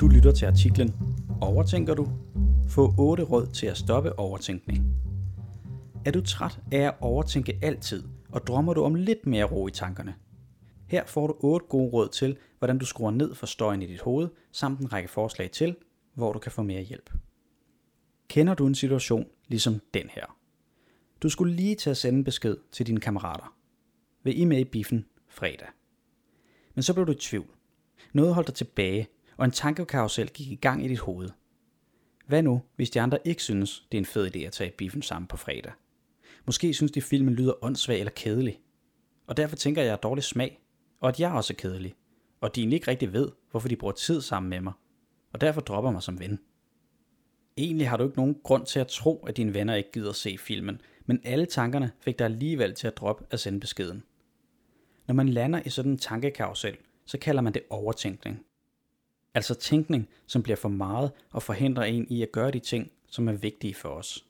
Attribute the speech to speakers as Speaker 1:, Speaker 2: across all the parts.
Speaker 1: Du lytter til artiklen Overtænker du? Få 8 råd til at stoppe overtænkning. Er du træt af at overtænke altid, og drømmer du om lidt mere ro i tankerne? Her får du 8 gode råd til, hvordan du skruer ned for støjen i dit hoved, samt en række forslag til, hvor du kan få mere hjælp. Kender du en situation ligesom den her? Du skulle lige til at sende en besked til dine kammerater. Vil I med i biffen fredag? Men så blev du i tvivl. Noget holdt dig tilbage, og en tankekarusel gik i gang i dit hoved. Hvad nu, hvis de andre ikke synes, det er en fed idé at tage biffen sammen på fredag? Måske synes de, filmen lyder åndssvag eller kedelig. Og derfor tænker jeg, at jeg dårlig smag, og at jeg også er kedelig. Og de ikke rigtig ved, hvorfor de bruger tid sammen med mig. Og derfor dropper mig som ven. Egentlig har du ikke nogen grund til at tro, at dine venner ikke gider se filmen, men alle tankerne fik dig alligevel til at droppe at sende beskeden. Når man lander i sådan en tankekarusel, så kalder man det overtænkning. Altså tænkning, som bliver for meget og forhindrer en i at gøre de ting, som er vigtige for os.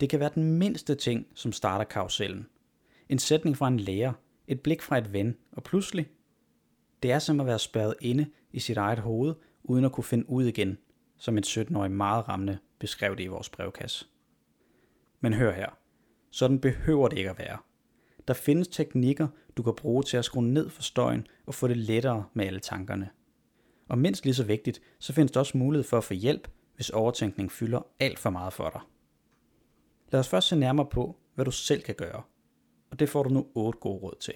Speaker 1: Det kan være den mindste ting, som starter karusellen. En sætning fra en lærer, et blik fra et ven, og pludselig, det er som at være spærret inde i sit eget hoved, uden at kunne finde ud igen, som en 17-årig meget rammende beskrev det i vores brevkasse. Men hør her, sådan behøver det ikke at være. Der findes teknikker, du kan bruge til at skrue ned for støjen og få det lettere med alle tankerne. Og mindst lige så vigtigt, så findes der også mulighed for at få hjælp, hvis overtænkning fylder alt for meget for dig. Lad os først se nærmere på, hvad du selv kan gøre. Og det får du nu 8 gode råd til.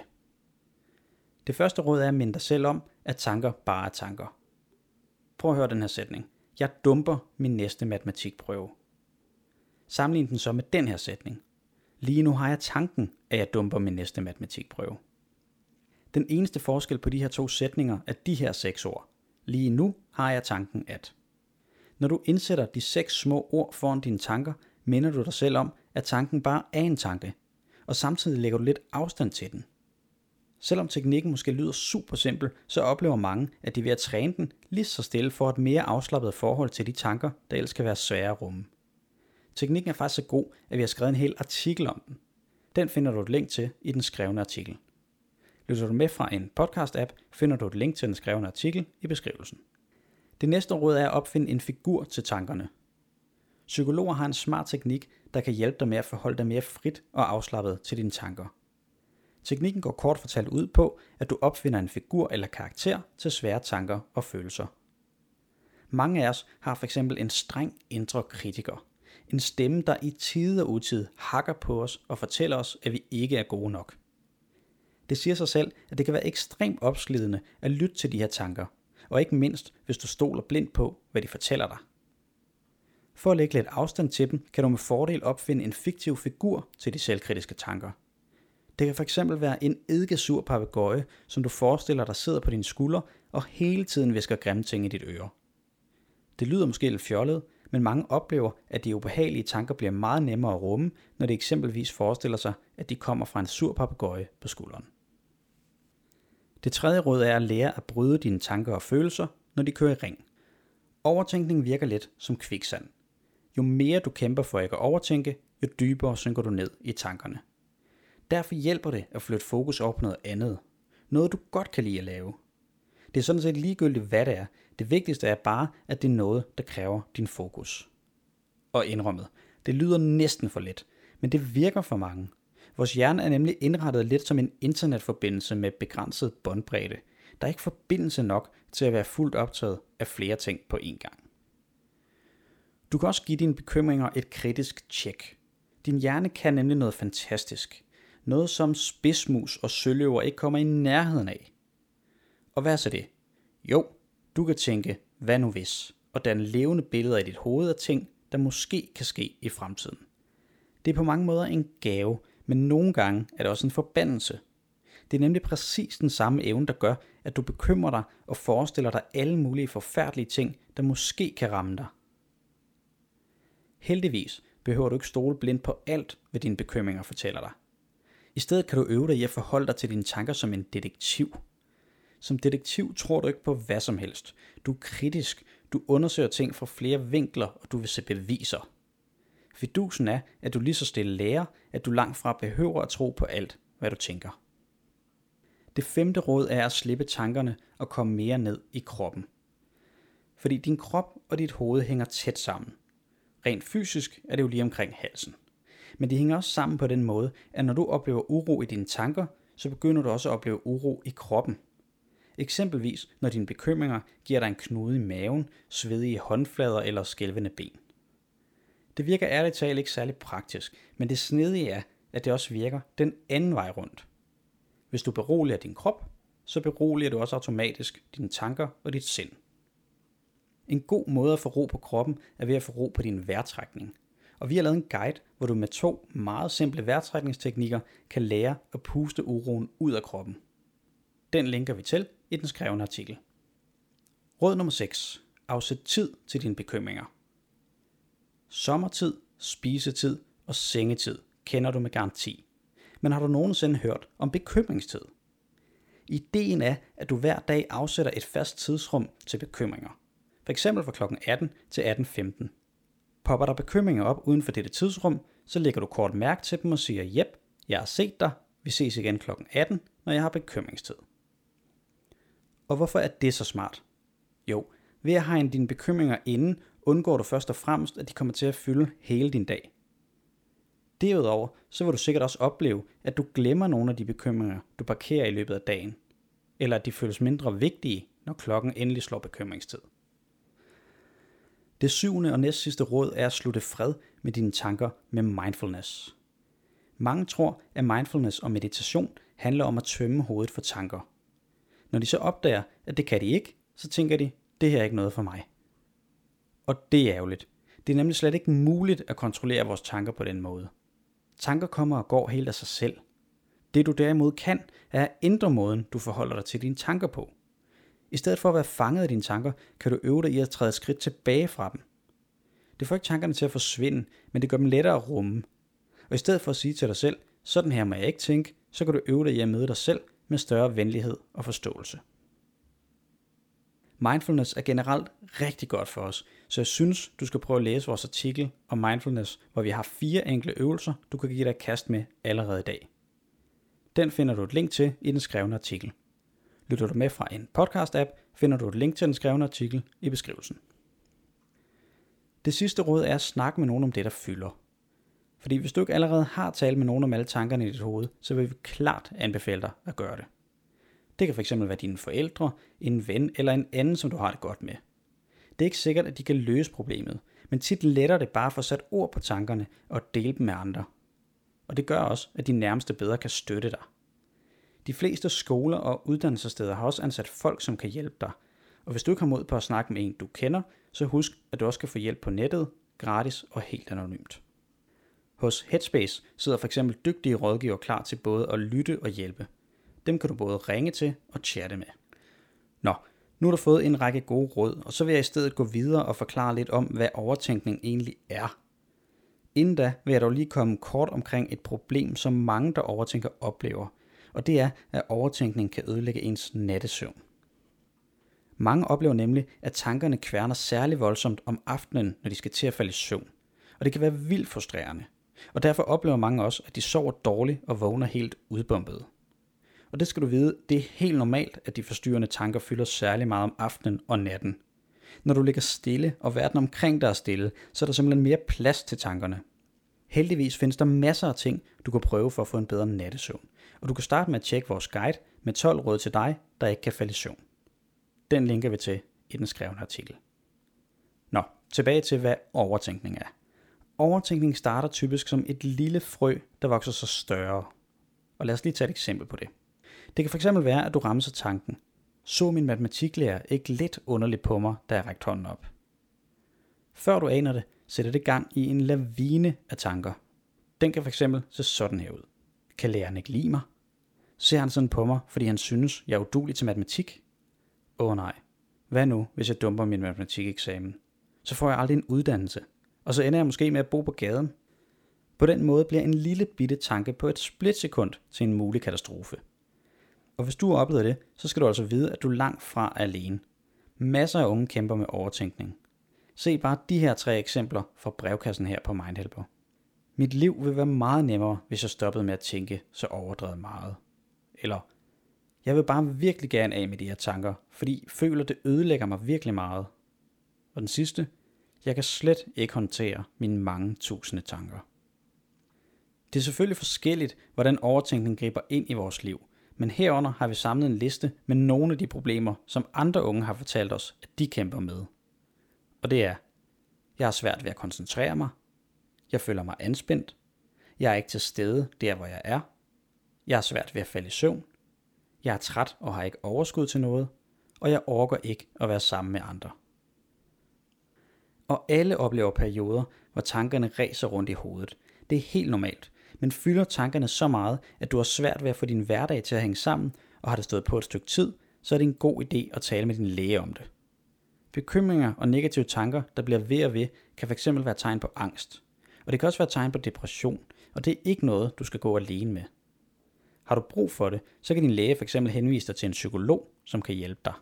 Speaker 1: Det første råd er at minde dig selv om, at tanker bare er tanker. Prøv at høre den her sætning. Jeg dumper min næste matematikprøve. Sammenlign den så med den her sætning. Lige nu har jeg tanken, at jeg dumper min næste matematikprøve. Den eneste forskel på de her to sætninger er de her seks ord. Lige nu har jeg tanken at. Når du indsætter de seks små ord foran dine tanker, minder du dig selv om, at tanken bare er en tanke, og samtidig lægger du lidt afstand til den. Selvom teknikken måske lyder super simpel, så oplever mange, at de ved at træne den lige så stille får et mere afslappet forhold til de tanker, der ellers kan være svære at rumme. Teknikken er faktisk så god, at vi har skrevet en hel artikel om den. Den finder du et link til i den skrevne artikel. Lytter du med fra en podcast-app, finder du et link til den skrevne artikel i beskrivelsen. Det næste råd er at opfinde en figur til tankerne. Psykologer har en smart teknik, der kan hjælpe dig med at forholde dig mere frit og afslappet til dine tanker. Teknikken går kort fortalt ud på, at du opfinder en figur eller karakter til svære tanker og følelser. Mange af os har for eksempel en streng indre kritiker. En stemme, der i tid og utid hakker på os og fortæller os, at vi ikke er gode nok. Det siger sig selv, at det kan være ekstremt opslidende at lytte til de her tanker, og ikke mindst, hvis du stoler blindt på, hvad de fortæller dig. For at lægge lidt afstand til dem, kan du med fordel opfinde en fiktiv figur til de selvkritiske tanker. Det kan fx være en eddikesur papegøje, som du forestiller dig sidder på dine skuldre og hele tiden visker grimme ting i dit øre. Det lyder måske lidt fjollet, men mange oplever, at de ubehagelige tanker bliver meget nemmere at rumme, når de eksempelvis forestiller sig, at de kommer fra en sur papegøje på skulderen. Det tredje råd er at lære at bryde dine tanker og følelser, når de kører i ring. Overtænkning virker lidt som kviksand. Jo mere du kæmper for ikke at overtænke, jo dybere synker du ned i tankerne. Derfor hjælper det at flytte fokus op på noget andet. Noget du godt kan lide at lave. Det er sådan set ligegyldigt hvad det er. Det vigtigste er bare, at det er noget, der kræver din fokus. Og indrømmet, det lyder næsten for let, men det virker for mange. Vores hjerne er nemlig indrettet lidt som en internetforbindelse med begrænset båndbredde. Der er ikke forbindelse nok til at være fuldt optaget af flere ting på én gang. Du kan også give dine bekymringer et kritisk tjek. Din hjerne kan nemlig noget fantastisk. Noget som spidsmus og søløver ikke kommer i nærheden af. Og hvad er så det? Jo, du kan tænke, hvad nu hvis, og danne levende billeder i dit hoved af ting, der måske kan ske i fremtiden. Det er på mange måder en gave, men nogle gange er det også en forbandelse. Det er nemlig præcis den samme evne, der gør, at du bekymrer dig og forestiller dig alle mulige forfærdelige ting, der måske kan ramme dig. Heldigvis behøver du ikke stole blindt på alt, hvad dine bekymringer fortæller dig. I stedet kan du øve dig i at forholde dig til dine tanker som en detektiv. Som detektiv tror du ikke på hvad som helst. Du er kritisk, du undersøger ting fra flere vinkler, og du vil se beviser. Fidusen er, at du lige så stille lærer, at du langt fra behøver at tro på alt, hvad du tænker. Det femte råd er at slippe tankerne og komme mere ned i kroppen. Fordi din krop og dit hoved hænger tæt sammen. Rent fysisk er det jo lige omkring halsen. Men de hænger også sammen på den måde, at når du oplever uro i dine tanker, så begynder du også at opleve uro i kroppen. Eksempelvis når dine bekymringer giver dig en knude i maven, svedige håndflader eller skælvende ben. Det virker ærligt talt ikke særlig praktisk, men det snedige er, at det også virker den anden vej rundt. Hvis du beroliger din krop, så beroliger du også automatisk dine tanker og dit sind. En god måde at få ro på kroppen er ved at få ro på din vejrtrækning. Og vi har lavet en guide, hvor du med to meget simple vejrtrækningsteknikker kan lære at puste uroen ud af kroppen. Den linker vi til i den skrevne artikel. Råd nummer 6. Afsæt tid til dine bekymringer. Sommertid, spisetid og sengetid kender du med garanti. Men har du nogensinde hørt om bekymringstid? Ideen er, at du hver dag afsætter et fast tidsrum til bekymringer. For eksempel fra kl. 18 til 18.15. Popper der bekymringer op uden for dette tidsrum, så lægger du kort mærke til dem og siger, jep, jeg har set dig, vi ses igen kl. 18, når jeg har bekymringstid. Og hvorfor er det så smart? Jo, ved at hegne dine bekymringer inden, undgår du først og fremmest, at de kommer til at fylde hele din dag. Derudover så vil du sikkert også opleve, at du glemmer nogle af de bekymringer, du parkerer i løbet af dagen, eller at de føles mindre vigtige, når klokken endelig slår bekymringstid. Det syvende og næst sidste råd er at slutte fred med dine tanker med mindfulness. Mange tror, at mindfulness og meditation handler om at tømme hovedet for tanker. Når de så opdager, at det kan de ikke, så tænker de, det her er ikke noget for mig. Og det er ærgerligt. Det er nemlig slet ikke muligt at kontrollere vores tanker på den måde. Tanker kommer og går helt af sig selv. Det du derimod kan, er at ændre måden, du forholder dig til dine tanker på. I stedet for at være fanget af dine tanker, kan du øve dig i at træde skridt tilbage fra dem. Det får ikke tankerne til at forsvinde, men det gør dem lettere at rumme. Og i stedet for at sige til dig selv, sådan her må jeg ikke tænke, så kan du øve dig i at møde dig selv med større venlighed og forståelse. Mindfulness er generelt rigtig godt for os, så jeg synes, du skal prøve at læse vores artikel om mindfulness, hvor vi har fire enkle øvelser, du kan give dig kast med allerede i dag. Den finder du et link til i den skrevne artikel. Lytter du med fra en podcast-app, finder du et link til den skrevne artikel i beskrivelsen. Det sidste råd er at snakke med nogen om det, der fylder. Fordi hvis du ikke allerede har talt med nogen om alle tankerne i dit hoved, så vil vi klart anbefale dig at gøre det. Det kan fx være dine forældre, en ven eller en anden, som du har det godt med. Det er ikke sikkert, at de kan løse problemet, men tit letter det bare at få sat ord på tankerne og dele dem med andre. Og det gør også, at de nærmeste bedre kan støtte dig. De fleste skoler og uddannelsessteder har også ansat folk, som kan hjælpe dig. Og hvis du ikke har mod på at snakke med en, du kender, så husk, at du også kan få hjælp på nettet, gratis og helt anonymt. Hos Headspace sidder for eksempel dygtige rådgiver klar til både at lytte og hjælpe. Dem kan du både ringe til og chatte med. Nå, nu har du fået en række gode råd, og så vil jeg i stedet gå videre og forklare lidt om, hvad overtænkning egentlig er. Inden da vil jeg dog lige komme kort omkring et problem, som mange, der overtænker, oplever, og det er, at overtænkning kan ødelægge ens nattesøvn. Mange oplever nemlig, at tankerne kværner særlig voldsomt om aftenen, når de skal til at falde i søvn. Og det kan være vildt frustrerende. Og derfor oplever mange også, at de sover dårligt og vågner helt udbumpet. Og det skal du vide, det er helt normalt, at de forstyrrende tanker fylder særlig meget om aftenen og natten. Når du ligger stille, og verden omkring dig er stille, så er der simpelthen mere plads til tankerne. Heldigvis findes der masser af ting, du kan prøve for at få en bedre nattesøvn. Og du kan starte med at tjekke vores guide med 12 råd til dig, der ikke kan falde i søvn. Den linker vi til i den skrevne artikel. Nå, tilbage til hvad overtænkning er. Overtænkning starter typisk som et lille frø, der vokser sig større. Og lad os lige tage et eksempel på det. Det kan fx være, at du rammer tanken. Så min matematiklærer ikke lidt underligt på mig, da jeg rækte hånden op. Før du aner det, sætter det gang i en lavine af tanker. Den kan fx se sådan her ud. Kan læreren ikke lide mig? Ser han sådan på mig, fordi han synes, jeg er udulig til matematik? Åh oh, nej. Hvad nu, hvis jeg dumper min matematikeksamen? Så får jeg aldrig en uddannelse. Og så ender jeg måske med at bo på gaden. På den måde bliver en lille bitte tanke på et splitsekund til en mulig katastrofe. Og hvis du oplever det, så skal du altså vide, at du langt fra er alene. Masser af unge kæmper med overtænkning. Se bare de her tre eksempler fra brevkassen her på Mindhelper. Mit liv vil være meget nemmere, hvis jeg stoppede med at tænke så overdrevet meget. Eller, Jeg vil bare virkelig gerne af med de her tanker, fordi jeg føler, det ødelægger mig virkelig meget. Og den sidste, jeg kan slet ikke håndtere mine mange tusinde tanker. Det er selvfølgelig forskelligt, hvordan overtænkning griber ind i vores liv, men herunder har vi samlet en liste med nogle af de problemer, som andre unge har fortalt os, at de kæmper med. Og det er, jeg har svært ved at koncentrere mig, jeg føler mig anspændt, jeg er ikke til stede der, hvor jeg er, jeg har svært ved at falde i søvn, jeg er træt og har ikke overskud til noget, og jeg orker ikke at være sammen med andre. Og alle oplever perioder, hvor tankerne ræser rundt i hovedet. Det er helt normalt, men fylder tankerne så meget, at du har svært ved at få din hverdag til at hænge sammen, og har det stået på et stykke tid, så er det en god idé at tale med din læge om det. Bekymringer og negative tanker, der bliver ved og ved, kan fx være tegn på angst. Og det kan også være tegn på depression, og det er ikke noget, du skal gå alene med. Har du brug for det, så kan din læge fx henvise dig til en psykolog, som kan hjælpe dig.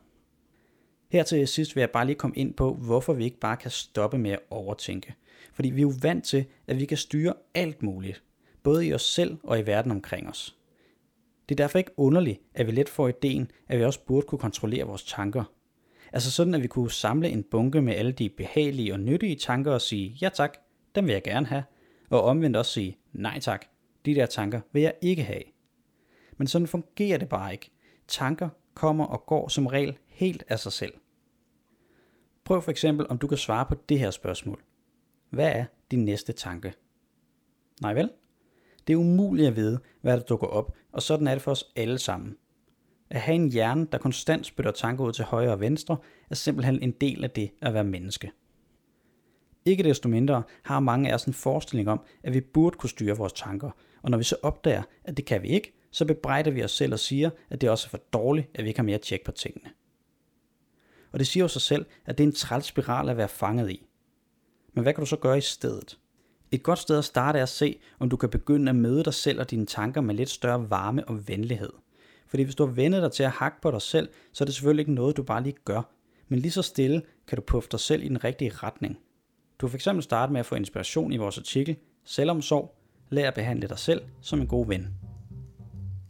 Speaker 1: Her til sidst vil jeg bare lige komme ind på, hvorfor vi ikke bare kan stoppe med at overtænke. Fordi vi er jo vant til, at vi kan styre alt muligt, både i os selv og i verden omkring os. Det er derfor ikke underligt, at vi let får ideen, at vi også burde kunne kontrollere vores tanker. Altså sådan, at vi kunne samle en bunke med alle de behagelige og nyttige tanker og sige, ja tak, dem vil jeg gerne have, og omvendt også sige, nej tak, de der tanker vil jeg ikke have. Men sådan fungerer det bare ikke. Tanker kommer og går som regel helt af sig selv. Prøv for eksempel, om du kan svare på det her spørgsmål. Hvad er din næste tanke? Nej vel? Det er umuligt at vide, hvad der dukker op, og sådan er det for os alle sammen. At have en hjerne, der konstant spytter tanker ud til højre og venstre, er simpelthen en del af det at være menneske. Ikke desto mindre har mange af os en forestilling om, at vi burde kunne styre vores tanker, og når vi så opdager, at det kan vi ikke, så bebrejder vi os selv og siger, at det også er for dårligt, at vi ikke har mere tjek på tingene. Og det siger jo sig selv, at det er en træls spiral at være fanget i. Men hvad kan du så gøre i stedet? Et godt sted at starte er at se, om du kan begynde at møde dig selv og dine tanker med lidt større varme og venlighed. Fordi hvis du har vendet dig til at hakke på dig selv, så er det selvfølgelig ikke noget, du bare lige gør. Men lige så stille kan du puffe dig selv i den rigtige retning. Du kan fx starte med at få inspiration i vores artikel, Selvomsorg, lær at behandle dig selv som en god ven.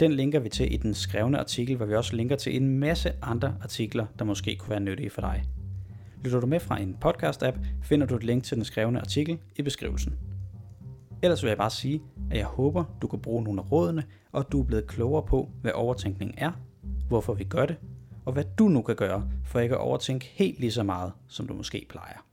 Speaker 1: Den linker vi til i den skrevne artikel, hvor vi også linker til en masse andre artikler, der måske kunne være nyttige for dig. Lytter du med fra en podcast-app, finder du et link til den skrevne artikel i beskrivelsen. Ellers vil jeg bare sige, at jeg håber, du kan bruge nogle af rådene, og at du er blevet klogere på, hvad overtænkning er, hvorfor vi gør det, og hvad du nu kan gøre for ikke at overtænke helt lige så meget, som du måske plejer.